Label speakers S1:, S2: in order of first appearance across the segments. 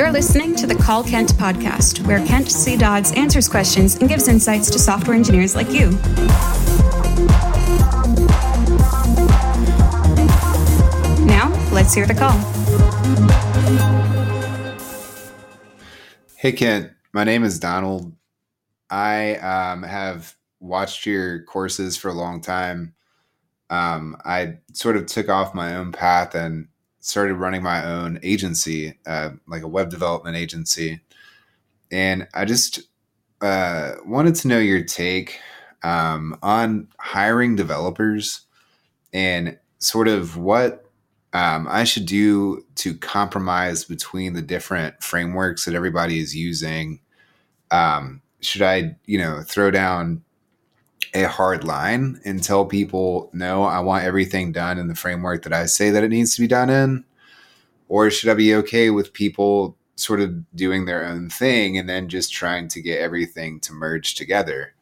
S1: You're listening to the Call Kent podcast, where Kent C. Dodds answers questions and gives insights to software engineers like you. Now, let's hear the call.
S2: Hey, Kent. My name is Donald. I um, have watched your courses for a long time. Um, I sort of took off my own path and started running my own agency, uh, like a web development agency. And I just uh, wanted to know your take um, on hiring developers and sort of what um, I should do to compromise between the different frameworks that everybody is using. Um, should I, you know, throw down a hard line and tell people, no, I want everything done in the framework that I say that it needs to be done in? Or should I be okay with people sort of doing their own thing and then just trying to get everything to merge together?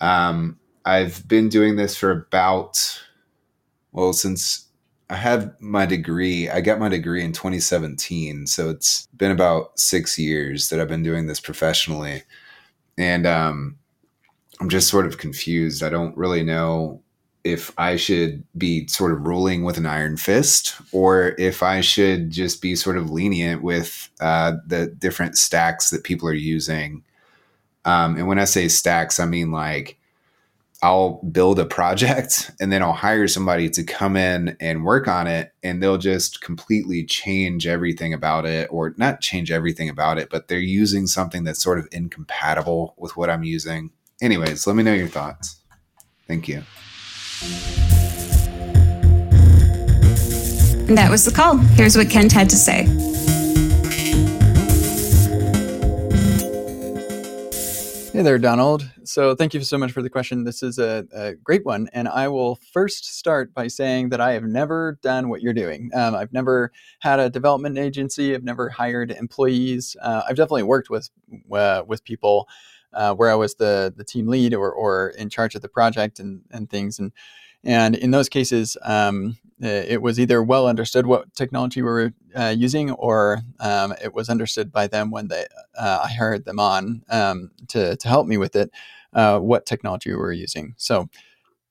S2: Um, I've been doing this for about, well, since I have my degree, I got my degree in 2017. So it's been about six years that I've been doing this professionally. And um, I'm just sort of confused. I don't really know if I should be sort of ruling with an iron fist or if I should just be sort of lenient with uh, the different stacks that people are using. Um, and when I say stacks, I mean like I'll build a project and then I'll hire somebody to come in and work on it and they'll just completely change everything about it or not change everything about it, but they're using something that's sort of incompatible with what I'm using anyways, let me know your thoughts. Thank you.
S1: And that was the call. Here's what Kent had to say.
S3: Hey there, Donald. So, thank you so much for the question. This is a, a, great one. And I will first start by saying that I have never done what you're doing. Um, I've never had a development agency, I've never hired employees. Uh, I've definitely worked with, uh, with people uh, where I was the the team lead or or in charge of the project and and things. And and in those cases um, it was either well understood what technology we were uh, using or um, it was understood by them when they uh, I hired them on um, to to help me with it uh, what technology we were using. So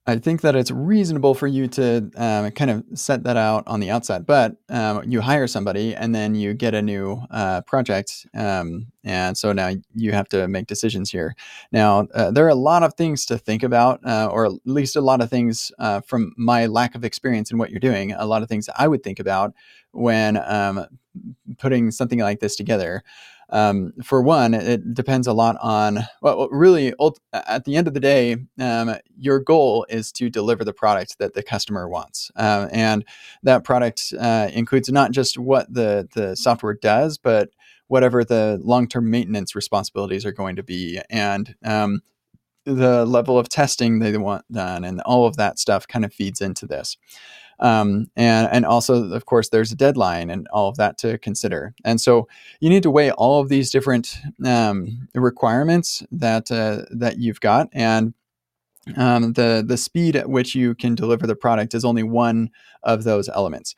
S3: I think that it's reasonable for you to um, kind of set that out on the outside, but um, you hire somebody and then you get a new uh, project, um, and so now you have to make decisions here. Now uh, there are a lot of things to think about, uh, or at least a lot of things uh, from my lack of experience in what you're doing. A lot of things I would think about when um, putting something like this together. Um, for one, it depends a lot on, well, really, at the end of the day, um, your goal is to deliver the product that the customer wants. Uh, and that product uh, includes not just what the, the software does, but whatever the long term maintenance responsibilities are going to be. And um, the level of testing they want done and all of that stuff kind of feeds into this um, and and also of course there's a deadline and all of that to consider and so you need to weigh all of these different um, requirements that uh, that you've got and um, the the speed at which you can deliver the product is only one of those elements.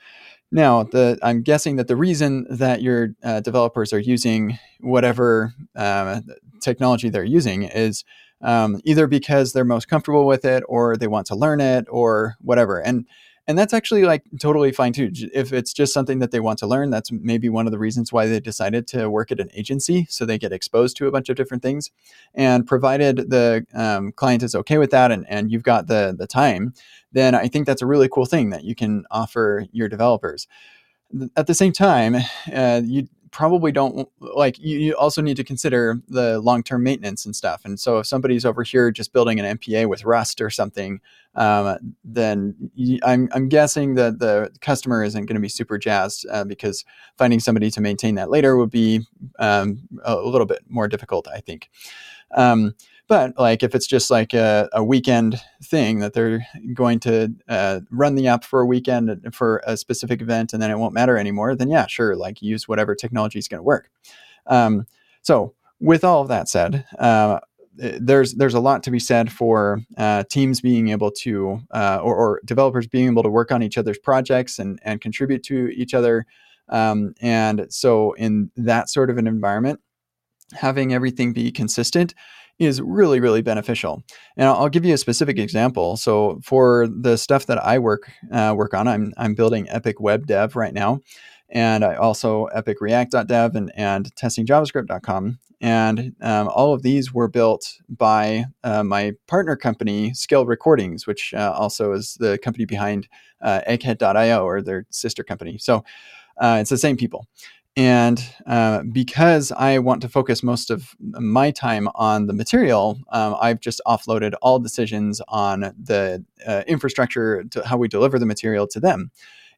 S3: Now, the, I'm guessing that the reason that your uh, developers are using whatever uh, technology they're using is um, either because they're most comfortable with it, or they want to learn it, or whatever. And and that's actually like totally fine too. If it's just something that they want to learn that's maybe one of the reasons why they decided to work at an agency so they get exposed to a bunch of different things. And provided the um, client is okay with that and, and you've got the the time then i think that's a really cool thing that you can offer your developers. At the same time uh, you probably don't like you, you also need to consider the long-term maintenance and stuff and so if somebody's over here just building an MPA with rust or something um, then you, I'm, I'm guessing that the customer isn't going to be super jazzed uh, because finding somebody to maintain that later would be um, a little bit more difficult i think. Um, but like if it's just like a, a weekend thing that they're going to uh, run the app for a weekend for a specific event and then it won't matter anymore, then yeah, sure, like use whatever technology is going to work. Um, so with all of that said, uh, there's there's a lot to be said for uh, teams being able to uh, or, or, developers being able to work on each other's projects and and contribute to each other Um, and so, in that sort of an environment, having everything be consistent is really really beneficial. And I'll, give you a specific example. So for the stuff that i work uh, work on i'm, I'm building epic web dev right now. And i also epic react.dev and, and testingjavascript.com and um, all of these were built by uh, my partner company Skill Recordings which uh, also is the company behind uh, egghead.io or their sister company. So uh, it's the same people and uh, because I want to focus most of my time on the material, um, I've just offloaded all decisions on the uh, infrastructure to how we deliver the material to them.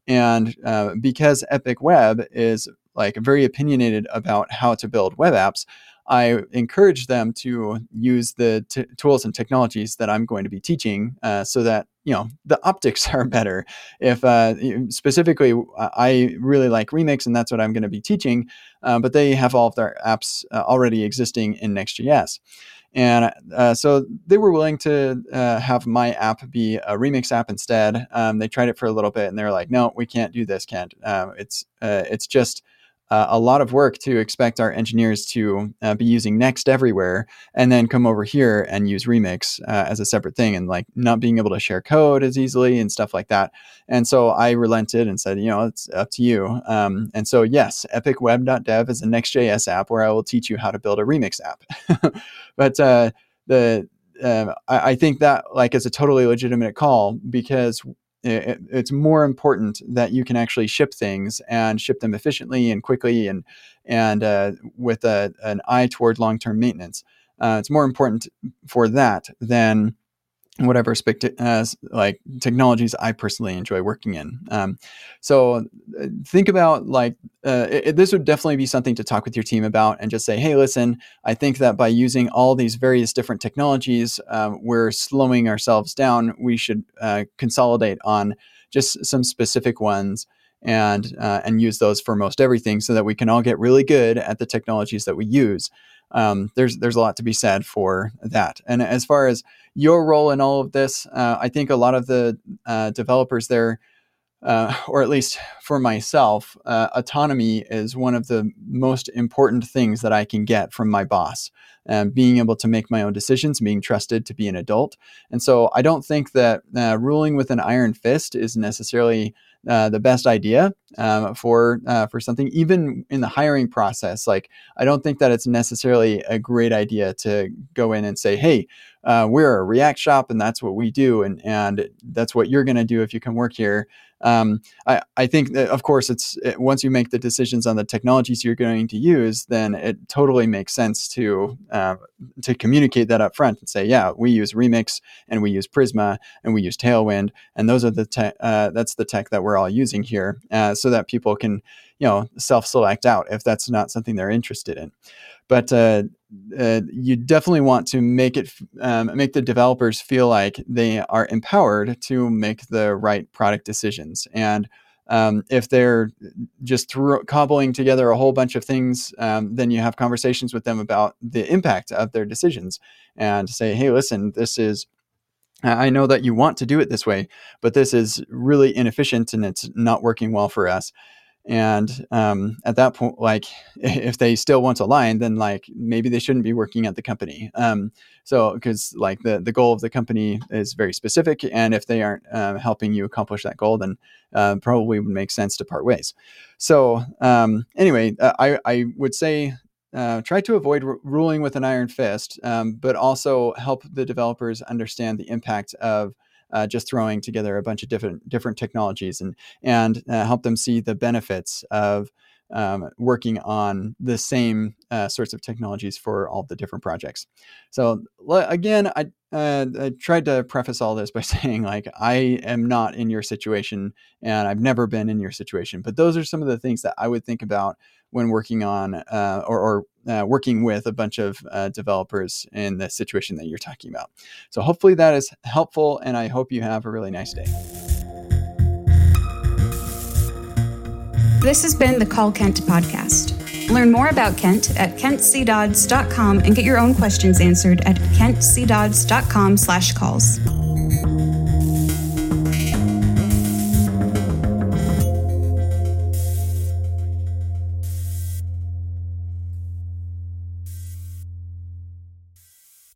S3: And uh, because Epic Web is like very opinionated about how to build web apps, I encourage them to use the t- tools and technologies that I'm going to be teaching uh, so that you know the optics are better. If uh, specifically, I really like Remix, and that's what I'm going to be teaching. Uh, but they have all of their apps uh, already existing in Next.js. And uh, so they were willing to uh, have my app be a remix app instead. Um, they tried it for a little bit, and they were like, "No, we can't do this. Um, it's it's just uh, a lot of work to expect our engineers to uh, be using Next everywhere and then come over here and use Remix uh, as a separate thing and like not being able to share code as easily and stuff like that. And so I relented and said, you know, it's up to you. Um, and so, yes, epicweb.dev is a Next.js app where I will teach you how to build a Remix app. but uh, the uh, I, I think that like is a totally legitimate call because it, it's more important that you can actually ship things and ship them efficiently and quickly and and uh, with a, an eye toward long term maintenance. Uh, it's more important for that than whatever specti- uh, like technologies I personally enjoy working in. Um, so uh, think about like uh, it, this would definitely be something to talk with your team about and just say, hey, listen, I think that by using all these various different technologies, um, we're slowing ourselves down. We should uh, consolidate on just some specific ones and uh, and use those for most everything so that we can all get really good at the technologies that we use um, there's there's a lot to be said for that. And as far as your role in all of this, uh, I think a lot of the uh, developers there, uh, or at least for myself, uh, autonomy is one of the most important things that I can get from my boss. Um, being able to make my own decisions, being trusted to be an adult. And so I don't think that uh, ruling with an iron fist is necessarily uh, the best idea um, for uh, for something, even in the hiring process. Like, I don't think that it's necessarily a great idea to go in and say, "Hey, uh, we're a React shop, and that's what we do, and and that's what you're going to do if you come work here." Um, I, I think that, of course, it's it, once you make the decisions on the technologies you're going to use, then it totally makes sense to uh, to communicate that up front and say, yeah, we use Remix and we use Prisma and we use Tailwind, and those are the te- uh, that's the tech that we're all using here, uh, so that people can you know self-select out if that's not something they're interested in. But uh, uh, you definitely want to make it um, make the developers feel like they are empowered to make the right product decisions. And um, if they're just thro- cobbling together a whole bunch of things, um, then you have conversations with them about the impact of their decisions and say, hey, listen, this is I know that you want to do it this way, but this is really inefficient and it's not working well for us and um, at that point like if they still want to align then like maybe they shouldn't be working at the company. Um, so because like the, the goal of the company is very specific and if they aren't uh, helping you accomplish that goal then uh, probably would make sense to part ways. So um, anyway uh, I, I would say uh, try to avoid r- ruling with an iron fist um, but also help the developers understand the impact of uh, just throwing together a bunch of different different technologies and and uh, help them see the benefits of um, working on the same uh, sorts of technologies for all the different projects. So again, I, uh, I, tried to preface all this by saying like I am not in your situation and I've never been in your situation, but those are some of the things that I would think about when working on uh, or, or uh, working with a bunch of uh, developers in the situation that you're talking about. So hopefully that is helpful, and I hope you have a really nice day.
S1: This has been the Call Kent podcast. Learn more about Kent at kentcdodds.com and get your own questions answered at kentcdodds.com slash calls.